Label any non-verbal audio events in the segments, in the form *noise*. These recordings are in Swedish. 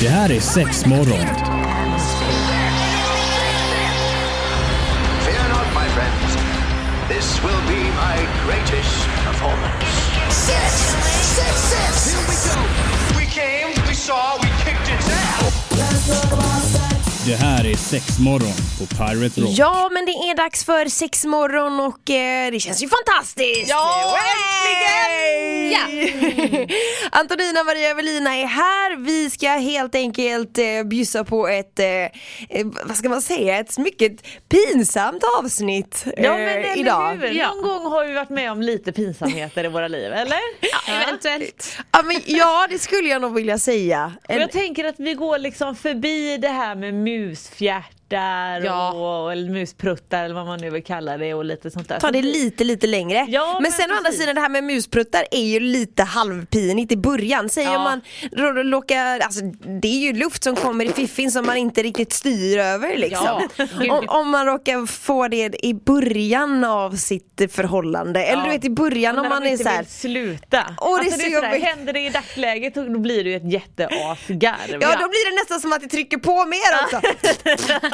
Det här är sex morgon. Fear not, my friends. This will be my greatest performance. Six, six, six. Here we go. We came, we saw, we kicked its ass. Det här är sex morgon på Pirate Rock. Ja, men det är dags för sex morgon och eh, det känns ju fantastiskt! Ja, äntligen! Ja. *laughs* Antonina Maria Evelina är här. Vi ska helt enkelt eh, bjussa på ett, eh, eh, vad ska man säga, ett mycket pinsamt avsnitt eh, Ja men eller idag. hur? Ja. Någon gång har vi varit med om lite pinsamheter i våra liv, eller? *laughs* Eventuellt. Ja, men, ja, det skulle jag nog vilja säga. Och jag tänker att vi går liksom förbi det här med musfjärtar Ja. och, eller muspruttar eller vad man nu vill kalla det och lite sånt där. ta det lite lite längre. Ja, men men sen å andra precis. sidan det här med muspruttar är ju lite halvpinigt i början. Säger Ja. man låka, alltså, det är ju luft som kommer i fiffin som man inte riktigt styr över liksom. Ja. *laughs* Om, om man råkar få det i början av sitt förhållande. Eller du vet i början om man de är inte så här. vill sluta. Det är alltså, så det är sådär, jobbigt. händer det i dagsläget då blir det ju ett jätteasgarv. Ja då blir det nästan som att det trycker på mer också. *laughs*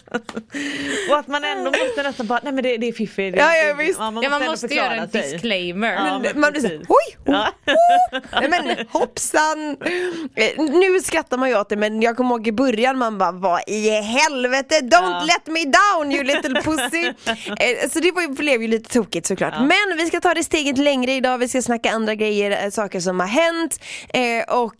*laughs* Och att man ändå måste nästan bara, nej men det, det är fiffi. det- Ja, ja, visst. man Ja, man måste göra en sig. disclaimer. Ja, Men man blir så precis. oj, oh, Ja. oh. Nej, men hoppsan. Eh, Nu skrattar man ju åt det men jag kommer ihåg i början man bara vad i helvete don't Ja. let me down you little pussy. *laughs* Eh, Så det var blev ju lite tokigt såklart. Men vi ska ta det steget längre idag, vi ska snacka andra grejer, eh, saker som har hänt och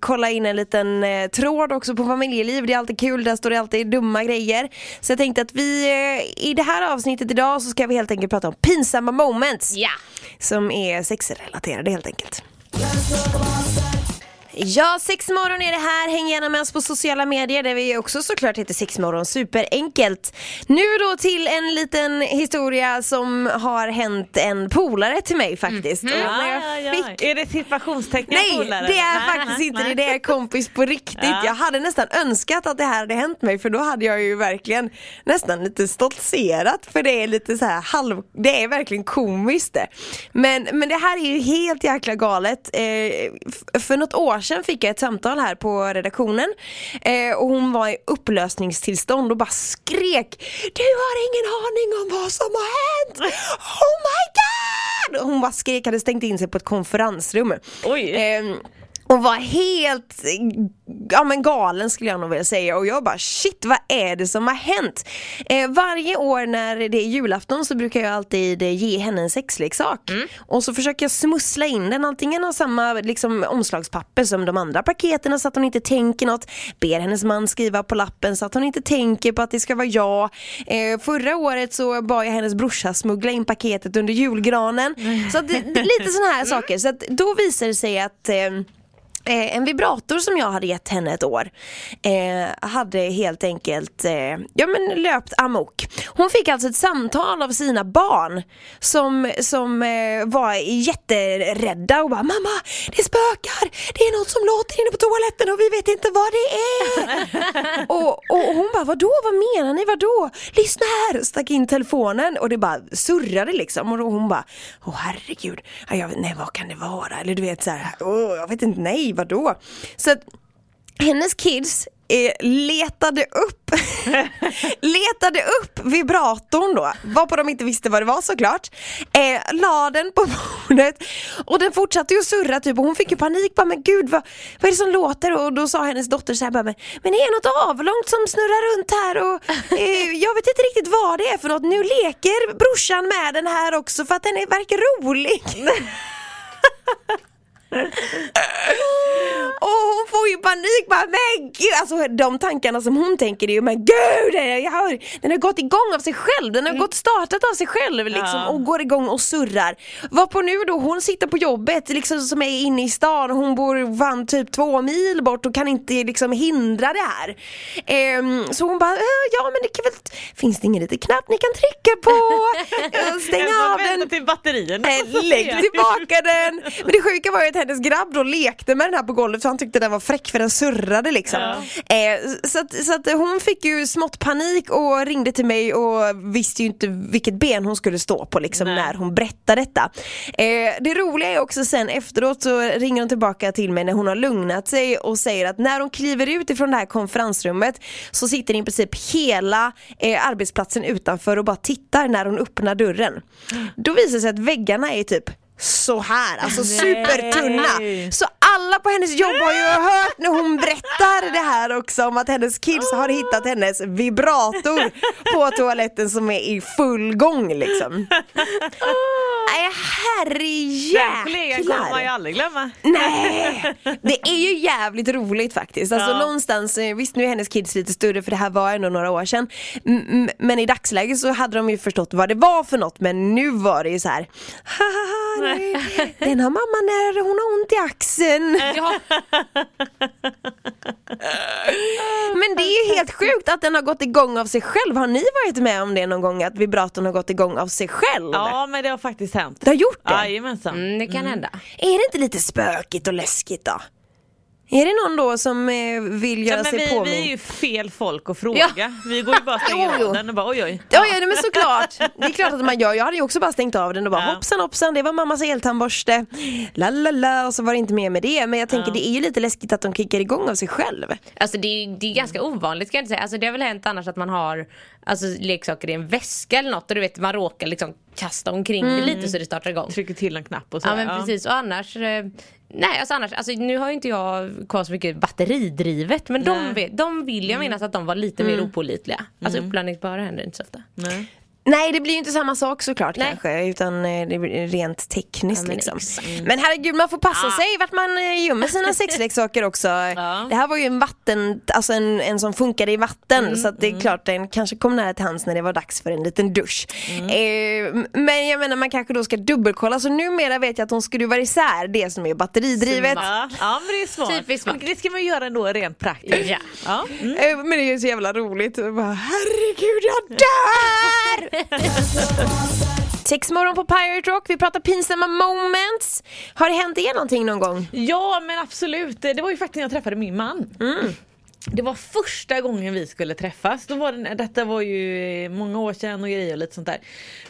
kolla in en liten tråd också på familjeliv, det är alltid kul, där står det alltid dumma grejer. Så jag tänkte att vi eh, i det här avsnittet idag så ska vi helt enkelt prata om pinsamma moments Ja. som är sexrelaterade helt enkelt. Ja, sexmorgon är det här. Häng gärna med oss på sociala medier där vi också såklart heter sexmorgon. Superenkelt. Nu då till en liten historia som har hänt en polare till mig faktiskt. Och när Ja, jag ja, fick ja. Är det situationstecken Nej, polare? det är Nej, faktiskt nej, inte det. nej. Det är kompis på riktigt. Ja. Jag hade nästan önskat att det här hade hänt mig för då hade jag ju verkligen nästan lite stoltserat för det är lite så här halv, det är verkligen komiskt det. Men, men det här är ju helt jäkla galet. Eh, för något år sedan fick jag ett samtal här på redaktionen eh, och hon var i upplösningstillstånd och bara skrek Du har ingen aning om vad som har hänt! Oh my god! Hon bara skrek, hade stängt in sig på ett konferensrum. Oj. Ehm, och var helt ja, men galen skulle jag nog vilja säga. Och jag bara shit vad är det som har hänt? Eh, varje år när det är julafton så brukar jag alltid eh, ge henne en sexleksak. Och så försöker jag smussla in den. Antingen av samma liksom, omslagspapper som de andra paketen så att hon inte tänker något. Ber hennes man skriva på lappen så att hon inte tänker på att det ska vara jag. Eh, förra året så bad jag hennes brorsa smuggla in paketet under julgranen. Så att lite sådana här *laughs* saker. Så att då visar det sig att eh, Eh, en vibrator som jag hade gett henne ett år eh, hade helt enkelt eh, ja, men löpt amok. Hon fick alltså ett samtal av sina barn som, som eh, var jätterädda och bara Mamma, det spökar! Det är något som låter inne på toaletten och vi vet inte vad det är! *laughs* och, och hon bara Vadå, vad menar ni, vadå? Lyssna här! Stack in telefonen och det bara surrade liksom och hon bara Åh herregud, ja, jag, nej vad kan det vara? Eller du vet så här, åh jag vet inte, nej vadå? Så att hennes kids letade upp *laughs* letade upp vibratorn då, varpå de inte visste vad det var såklart. Eh, la den på bordet och den fortsatte ju att surra typ och hon fick ju panik bara men gud vad, vad är det som låter? Och då sa hennes dotter så här bara men, men det är något avlångt som snurrar runt här och eh, jag vet inte riktigt vad det är för något. Nu leker brorsan med den här också för att den är, verkar rolig. *laughs* Och hon får ju panik bara, men gud! Alltså de tankarna som hon tänker är ju, men gud! Jag har, den har gått igång av sig själv, den har gått startat av sig själv liksom Ja. och går igång och surrar. Varpå nu då, hon sitter på jobbet liksom som är inne i stan hon bor van typ två mil bort och kan inte liksom hindra det här. Ehm, så hon bara, "Eh, ja men det kan väl, finns det ingen liten knapp ni kan trycka på? *laughs* Stäng av den. till batterierna. Eh, Lägg tillbaka den! Men det sjuka var ju att hennes grabb då lekte med den här på golvet för han tyckte den var fräck för den surrade liksom. Eh, så att, så att hon fick ju smått panik och ringde till mig och visste ju inte vilket ben hon skulle stå på liksom Nej. när hon berättade detta. Eh, det roliga är också sen efteråt så ringer hon tillbaka till mig när hon har lugnat sig och säger att när hon kliver ut ifrån det här konferensrummet så sitter i princip hela eh, arbetsplatsen utanför och bara tittar när hon öppnar dörren. Då visar det sig att väggarna är typ så här, alltså supertunna. Så alla på hennes jobb har ju hört när hon berättar det här också om att hennes kids har hittat hennes vibrator på toaletten som är i full gång liksom. Nej Den kollegan kommer man ju herrejäklar. aldrig glömma. Nej, det är ju jävligt roligt faktiskt. Alltså Ja. någonstans, eh, visst nu är hennes kids lite större för det här var ändå några år sedan. Men i dagsläget så hade de ju förstått vad det var för något men nu var det ju så här. "Haha, nej, Den har mamma när hon har ont i axeln. *laughs* Men det är ju helt sjukt att den har gått igång av sig själv. Har ni varit med om det någon gång att vibratorn har gått igång av sig själv? Ja men det har faktiskt hänt. Det har gjort det? Jajamensan. Mm, det kan hända. Är det inte lite spökigt och läskigt då? Är det någon då som eh, vill göra Ja, men sig vi, påmind? vi är ju fel folk att fråga. Vi går ju bara och *laughs* stänger av den och bara oj oj. Ja, ja men såklart. Det är klart att man gör. Jag hade ju också bara stängt av den och bara Ja. hoppsan hoppsan, det var mammas eltandborste. La la la och så var det inte mer med det. Men jag tänker det är ju lite läskigt att de kickar igång av sig själv. Alltså det är, det är ganska ovanligt kan jag inte säga. Alltså det har väl hänt annars att man har alltså, leksaker i en väska eller något och du vet man råkar liksom kasta omkring det lite så det startar igång. Trycker till en knapp och så. Ja men precis och annars eh, Nej alltså annars, alltså, nu har ju inte jag kvar så mycket batteridrivet men de, Nej. de vill jag minnas att de var lite mer opålitliga. Alltså uppladdningsbara händer inte så ofta. Nej. Nej det blir ju inte samma sak såklart Nej. kanske utan eh, det blir rent tekniskt Ja, men liksom. exakt. Men herregud man får passa sig vart man eh, gömmer sina *laughs* sexleksaker också. Det här var ju en vatten, alltså en, en som funkade i vatten så att det är klart den kanske kom nära till hands när det var dags för en liten dusch. Eh, men jag menar man kanske då ska dubbelkolla så numera vet jag att hon skruvar isär det som är batteridrivet. Ja, ja men det är smart. Typiskt smart. Det ska man göra ändå rent praktiskt. Ja. Ja. Mm. Eh, Men det är ju så jävla roligt. Bara, Herregud jag dör! *laughs* *laughs* Sexmorgon på Pirate Rock, vi pratar pinsamma moments. Har det hänt er någonting någon gång? ja men absolut, det var ju faktiskt när jag träffade min man. Det var första gången vi skulle träffas. Då var det, detta var ju många år sedan och grejer och lite sånt där.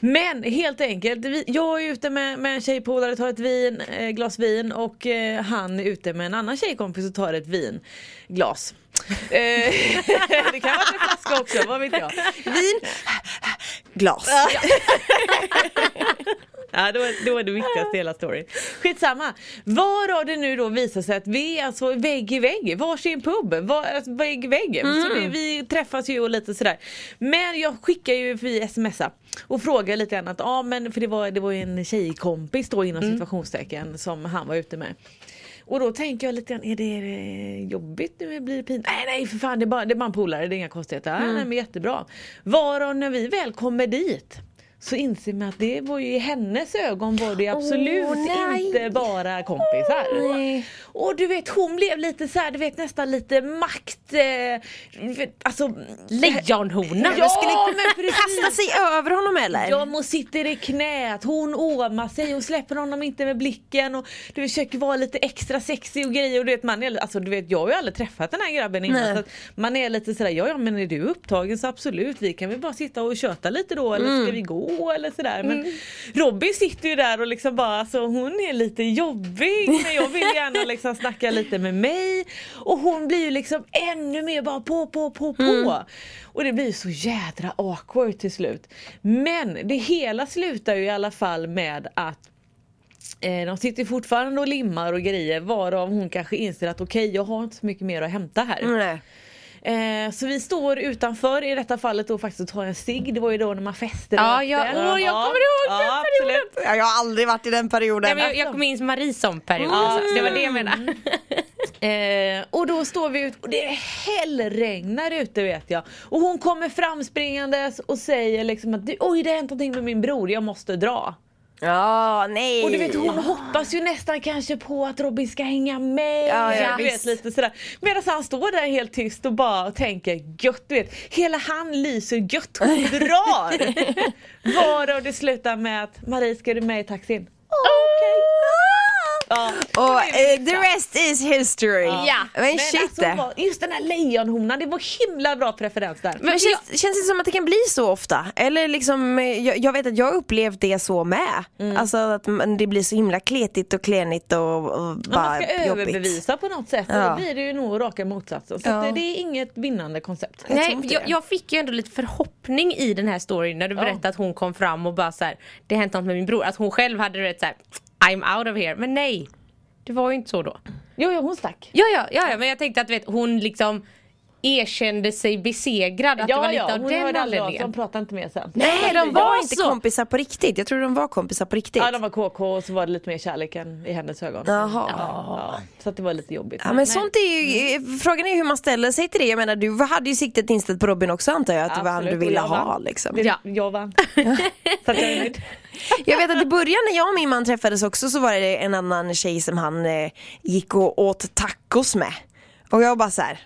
Men helt enkelt, vi, jag är ute med, med en tjejpolare, tar ett vin, eh, glas vin och eh, han är ute med en annan tjejkompis och tar ett vinglas. Eh, *laughs* det kan vara en flaska också, vad vet jag. Vin, glas. *laughs* Ja, det var, det var det viktigaste i hela storyn. Skitsamma. Varav det nu då visar sig att vi är alltså vägg i vägg, varsin pub, var, alltså vägg i vägg. Så vi, vi träffas ju och lite sådär. Men jag skickar ju via smsa och frågar lite grann att, ja men för det var, det var ju en tjejkompis då inom situationstecken som han var ute med. Och då tänker jag lite grann, är det jobbigt nu? Blir det pinsamt? Nej nej för fan det är bara, det är bara en polare, det är inga konstigheter. Ja, nej, men jättebra. Varav när vi väl kommer dit så inser man att det var ju i hennes ögon var det absolut nej. inte bara kompisar. Och du vet hon blev lite så här, du vet nästan lite makt, eh, vet, alltså Lejonhorna! Ja, Skulle kasta sig över honom eller? Ja, hon sitter i knät, hon åmar sig och släpper honom inte med blicken och du vet, försöker vara lite extra sexig och grejer och du vet, man är, alltså, du vet jag har ju aldrig träffat den här grabben innan så att man är lite sådär, ja ja men är du upptagen så absolut vi kan väl bara sitta och köta lite då eller ska vi gå eller sådär. Men Robin sitter ju där och liksom bara alltså, hon är lite jobbig men jag vill gärna liksom snacka lite med mig. Och hon blir ju liksom ännu mer bara på på på på. Och det blir så jädra awkward till slut. Men det hela slutar ju i alla fall med att Eh, de sitter fortfarande och limmar och grejer varav hon kanske inser att okej jag har inte så mycket mer att hämta här. Nej. Eh, så vi står utanför i detta fallet och faktiskt tar en cigg. Det var ju då när man fester Ja, och ja, rökte. åh, jag kommer ihåg den ja, perioden. absolut. Ja, Jag har aldrig varit i den perioden. Nej, men jag, jag kom in som Marie som period alltså. Det var det jag menade. *laughs* Eh, och då står vi ut och det hällregnar ute vet jag. Och hon kommer framspringandes och säger liksom att oj det har hänt någonting med min bror, jag måste dra. Ja, nej. Och du vet hon hoppas ju nästan kanske på att Robin ska hänga med. Ja, ja, du vet, lite sådär. Medan han står där helt tyst och bara tänker gött du vet. Hela han lyser gött hon *laughs* drar. Varav det slutar med att Marie ska du med i taxin? Okej. Ja. Och eh, the rest is is history. Ja. Men shit alltså, det. vad- just den här lejonhonan, det var himla bra preferens där. Men känns, känns det som att det kan bli så ofta? Eller liksom, eh, jag, jag vet att jag upplevt det så med. Mm. Alltså att det blir så himla kletigt och klenigt och, och Ja, bara man ska jobbigt. överbevisa på något sätt Ja. då blir det ju nog raka motsatsen. Så Ja. att det, är inget vinnande koncept. Jag Nej, jag, jag fick ju ändå lite förhoppning i den här storyn när du berättade att hon kom fram och bara så här, det hänt något med min bror. Att hon själv hade rätt så här, I'm out of here. Men nej, det var ju inte så då. Jo, jo hon stack. Ja, ja, ja, ja men jag tänkte att vet, hon liksom erkände sig besegrad. Att det var Ja, lite ja, av hon den hörde aldrig av sig, anledningen. de pratade inte mer sen. Nej, de var var inte så. kompisar på riktigt. Jag tror de var kompisar på riktigt. Ja, de var KK och så var det lite mer kärlek än i hennes ögon. Jaha. Ja, så att det var lite jobbigt. Ja men sånt är ju, Mm. frågan är hur man ställer sig till det. Jag menar du hade ju siktet inställt på Robin också antar jag, att det var han Absolut, du ville ha liksom. Ja. Jag vann. *laughs* så att jag är nöjd. Jag vet att i början när jag och min man träffades också så var det en annan tjej som han eh, gick och åt tacos med. Och jag bara så här,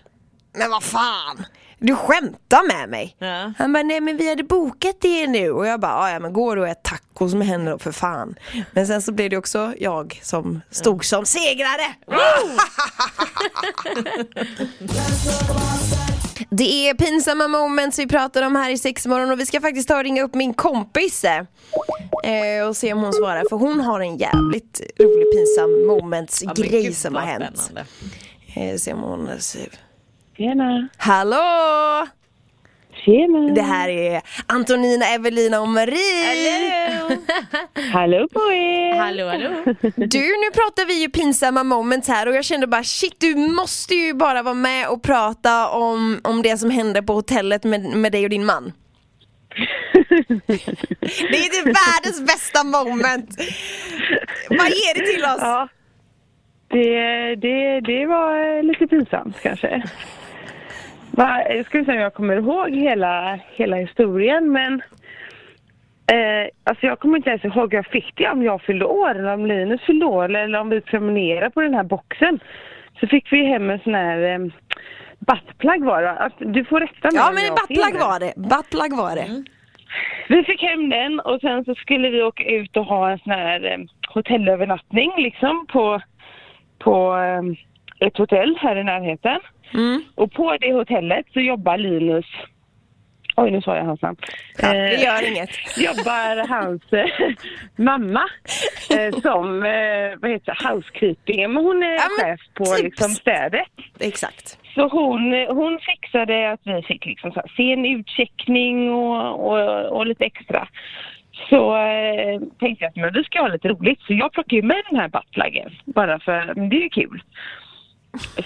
men vad fan, du skämtar med mig. Ja. Han bara, nej men vi hade bokat det nu. Och jag bara, "Ja, ja men går du och ät tacos med henne då för fan. Men sen så blev det också jag som stod som segrare. *laughs* Det är pinsamma moments vi pratar om här i sexmorgon och vi ska faktiskt ta och ringa upp min kompis eh, och se om hon svarar för hon har en jävligt rolig pinsam moments Ja, grej som har hänt. spännande. Eh, se om hon Tjena. Hallå! Tjena. Det här är Antonina, Evelina och Marie. *laughs* Hallå på er. Hallå, hallå. Du, nu pratar vi ju pinsamma moments här och jag kände bara shit, du måste ju bara vara med och prata om, om det som hände på hotellet med, med dig och din man. *laughs* Det är typ världens bästa moment. Vad ger det till oss? Ja. Det, det, det var lite pinsamt kanske. Va, jag skulle säga jag kommer ihåg hela, hela historien men eh, alltså jag kommer inte ens ihåg hur jag fick det om jag fyllde år eller om Linus fyllde år eller om vi prenumererade på den här boxen. Så fick vi hem en sån här eh, buttplug var det? Att Du får rätta mig Ja men buttplug var det, buttplug var det. Vi fick hem den och sen så skulle vi åka ut och ha en sån här eh, hotellövernattning liksom på, på eh, ett hotell här i närheten. Mm. Och på det hotellet så jobbar Linus, oj nu sa jag hans namn. Ja, det Eh, gör inget. *laughs* jobbar hans eh, mamma eh, som, eh, vad heter housekeeping. Men hon är Ja, men chef på typ. liksom städet. Exakt. Så hon, hon fixade att vi fick liksom så här sen utcheckning och, och, och lite extra. Så eh, tänkte jag att men vi ska ha lite roligt så jag plockade ju med den här buttpluggen bara för det är ju kul.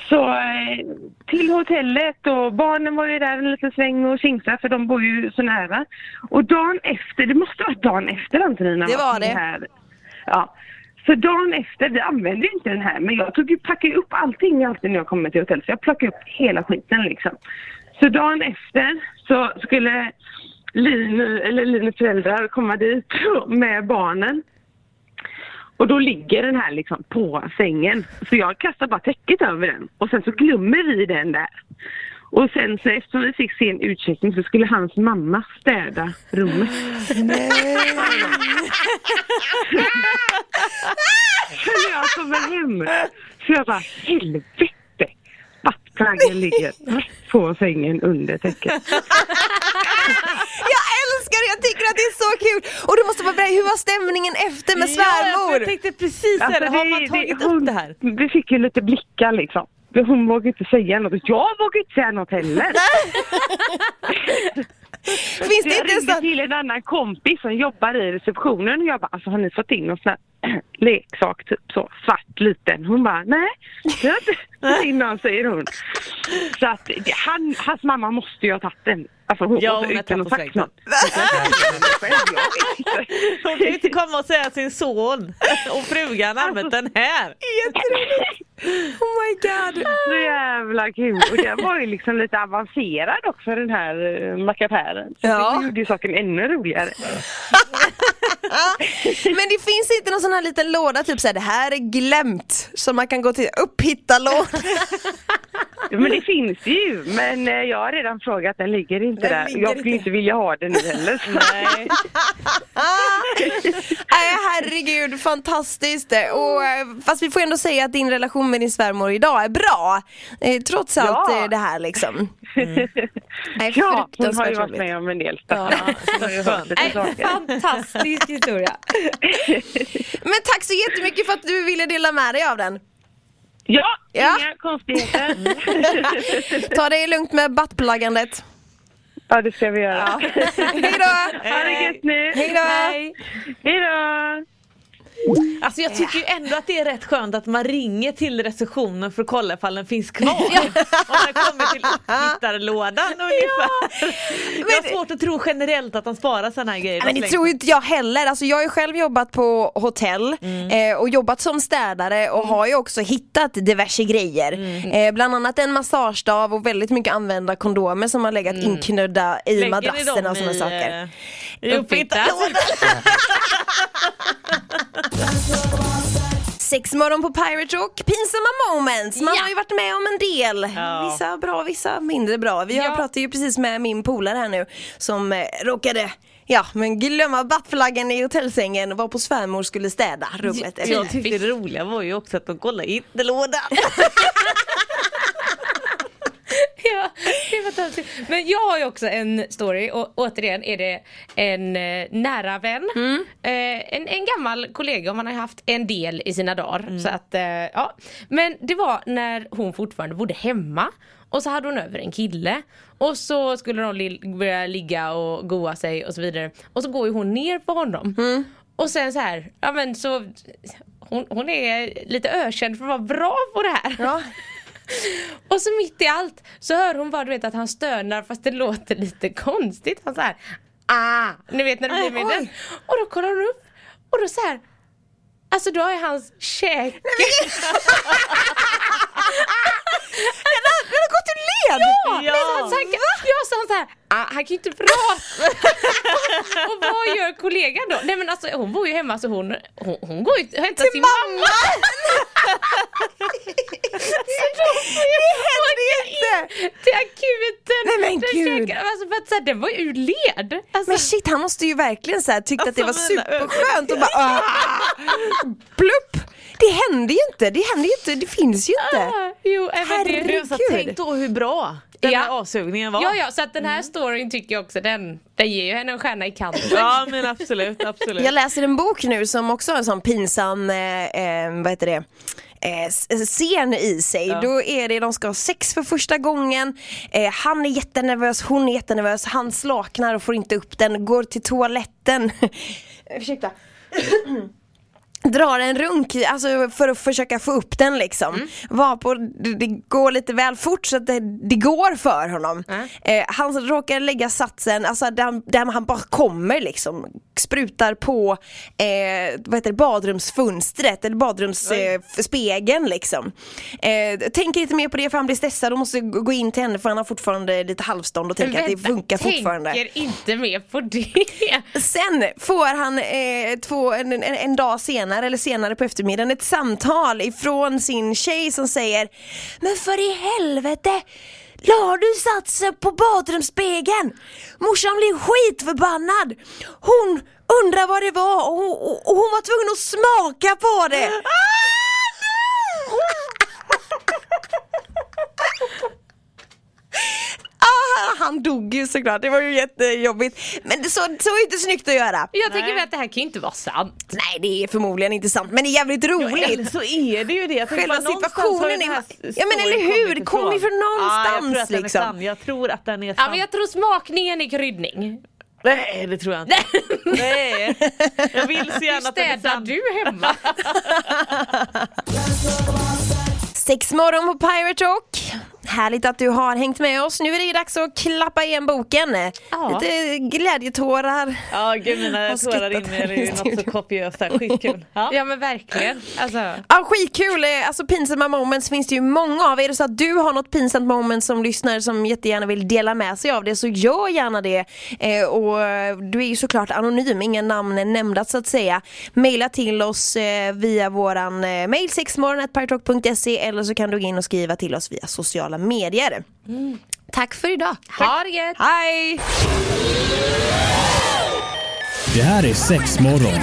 Så eh, till hotellet och barnen var ju där en liten sväng och tjingsade för de bor ju så nära. Och dagen efter, det måste vara dagen efter Antonina. Det var va, det. Här. Ja. Så dagen efter, vi använde inte den här men jag tog ju, packade upp allting alltid när jag kommer till hotellet. Så jag plockade upp hela skiten liksom. Så dagen efter så skulle Linus, eller Linus föräldrar komma dit *laughs* med barnen. Och då ligger den här liksom på sängen. Så jag kastar bara täcket över den. Och sen så glömmer vi den där. Och sen så eftersom vi fick se en utcheckning så skulle hans mamma städa rummet. Så när jag kommer hem så jag bara helvete. Buttpluggen ligger på sängen under täcket. Det, det är så kul! Och du måste vara beredd, hur var stämningen efter med Ja, svärmor? jag tänkte precis Alltså, det, har man tagit upp det här? Vi fick ju lite blickar liksom. Hon vågade inte säga något. Jag vågade inte säga något heller. *laughs* Finns det jag inte ringde så till en annan kompis som jobbar i receptionen och jag bara, alltså har ni fått in någon sån här *clears throat* leksak, typ så, svart liten? Hon bara, nej, det har inte fått in någon, säger hon. Så att han, hans mamma måste ju ha tagit den. Alltså hon Ja, hon har utan tagit att sagt något. *laughs* Hon kan ju inte komma och säga att sin son och frugan använt den här. jätteroligt? Oh my god. Så jävla kul. Och det var ju liksom lite avancerad också den här uh, mackapären. Så Ja. Det gjorde ju saken ännu roligare. *laughs* Men det finns inte någon sån här liten låda, typ såhär det här är glömt. Som man kan gå till, upphitta låda. Men det finns ju, men eh, jag har redan frågat, den ligger inte Den där. ligger jag skulle inte. inte vilja ha den nu heller. så- Nej. Nej *laughs* herregud, fantastiskt. Och, eh, fast vi får ändå säga att din relation med din svärmor idag är bra. Eh, trots allt eh, det här liksom. Nej, Ja, hon har fruktansvärt ju varit roligt. med om en del Ja, *laughs* stackarn. skönt. Lite Nej, saker. fantastisk historia. *laughs* Men tack så jättemycket för att du ville dela med dig av den. Ja, Ja. inga konstigheter. *laughs* Ta det lugnt med buttpluggandet. ja, det ska vi göra. Hej då! Ha det gött nu. Hej då! Hej då! Alltså jag tycker ju ändå att det är rätt skönt att man ringer till receptionen för att kolla ifall den finns kvar. *laughs* Om den kommer till upptittarlådan ungefär. Jag har svårt att tro generellt att de sparar sådana här grejer. Men det tror inte jag heller. Alltså jag har ju själv jobbat på hotell eh, och jobbat som städare och har ju också hittat diverse grejer. Eh, bland annat en massagestav och väldigt mycket använda kondomer som har legat inknödda i Lägger madrasserna och sådana saker. eh, *laughs* *laughs* Sex morgon på Pirate Rock, pinsamma moments. Man har ju varit med om en del. Ja. Vissa bra, vissa mindre bra. Vi Ja. pratat ju precis med min polare här nu som eh, råkade Ja men glömma buttflaggan i hotellsängen och var på svärmor skulle städa rummet. Jag tyckte det roliga var ju också att de kollade i ytterlådan. *laughs* *laughs* Ja, det är fantastiskt. Men jag har ju också en story och återigen är det en eh, nära vän. Eh, en, en gammal kollega man har haft en del i sina dagar. Så att, eh, ja. Men det var när hon fortfarande bodde hemma. Och så hade hon över en kille. Och så skulle de li- börja ligga och goa sig och så vidare. Och så går ju hon ner på honom. Och sen så här, ja men så hon, hon är lite ökänd för att vara bra på det här. Ja. *laughs* Och så mitt i allt så hör hon bara du vet att han stönar fast det låter lite konstigt. Han så här, ah, ni vet när det blir med den. Och då kollar hon upp och då så här, alltså då är hans käke Den *laughs* har gått ur led! Ja! Ja. Men han, så han, ja, så han så här, ah, han kan ju inte prata. *laughs* och vad gör kollegan då? Nej men alltså hon bor ju hemma så hon, hon, hon går ju och hämtar sin mamma. *laughs* Det händer ju inte! Till akuten. Nej, men gud. Alltså för att så här, den var ju ur led. Alltså, Men shit han måste ju verkligen så här, tyckt att det var Alltså, superskönt och bara ah, Plupp! Det händer ju inte, det händer ju inte, det finns ju inte. Ah, jo, det. Herregud. Så tänk då hur bra den Ja. här avsugningen var. Ja, ja, så att den här storyn tycker jag också, den, den ger ju henne en stjärna i kanten. Ja men absolut, absolut. Jag läser en bok nu som också har en sån pinsam, eh, eh, vad heter det? Eh, s- scen i sig. Då är det, de ska ha sex för första gången. Eh, han är jättenervös, hon är jättenervös. Han slaknar och får inte upp den, går till toaletten. *laughs* Ursäkta. *clears throat* drar en runk alltså för att försöka få upp den liksom. Mm. Varpå det, går lite väl fort så att det, det går för honom. Eh, han råkar lägga satsen, alltså där, där han bara kommer liksom. Sprutar på eh, vad heter det, badrumsfönstret eller badrumsspegeln eh, liksom. Eh, tänker inte mer på det för han blir stressad och måste gå in till henne för han har fortfarande lite halvstånd och tänker att det funkar fortfarande. tänker inte mer på det. Sen får han eh, två, en, en, en dag senare, eller senare på eftermiddagen, ett samtal ifrån sin tjej som säger Men för i helvete! La du satsen på badrumsspegeln? Morsan blir skitförbannad! Hon undrar vad det var och hon, och, och hon var tvungen att smaka på det! *laughs* *laughs* Ah, han dog ju såklart, det var ju jättejobbigt. Men det, så, så är inte snyggt att göra. Jag tänker väl att det här kan ju inte vara sant. Nej det är förmodligen inte sant men det är jävligt Eller roligt. så är det ju det. Jag Själva situationen är- Ja, men eller hur? Det kommer ju från någonstans, Ja, jag tror att den är liksom. sann. Jag tror att den är Ja sann. men jag tror smakningen är kryddning. Nej det tror jag inte. Nej. Jag vill så gärna att den är sann. du hemma? *laughs* Sex morgon på Pirate Rock. Härligt att du har hängt med oss. Nu är det dags att klappa igen boken. Ja. Lite glädjetårar. Ja gud mina tårar rinner ju något så kopiöst här. Skitkul. *laughs* Ja. Ja men verkligen. Alltså, Ja, skitkul! Eh, Alltså pinsamma moments finns det ju många av. Är det så att du har något pinsamt moment som lyssnar som jättegärna vill dela med sig av det så gör gärna det. Eh, och eh, du är ju såklart anonym, inga namn är nämnda så att säga. Maila till oss via våran eh, mail sexmorgon.piratrock.se eller så kan du gå in och skriva till oss via sociala medier. Tack för idag. Ha det gött! Hej! Det här är sex morgon.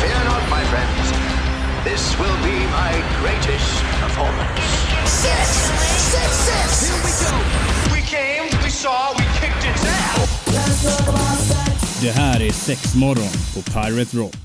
Fear not, my friends. This will be my greatest performance. Six, six, six. Here we go. We came, we saw, we kicked its ass. Det här är sex morgon på Pirate Rock.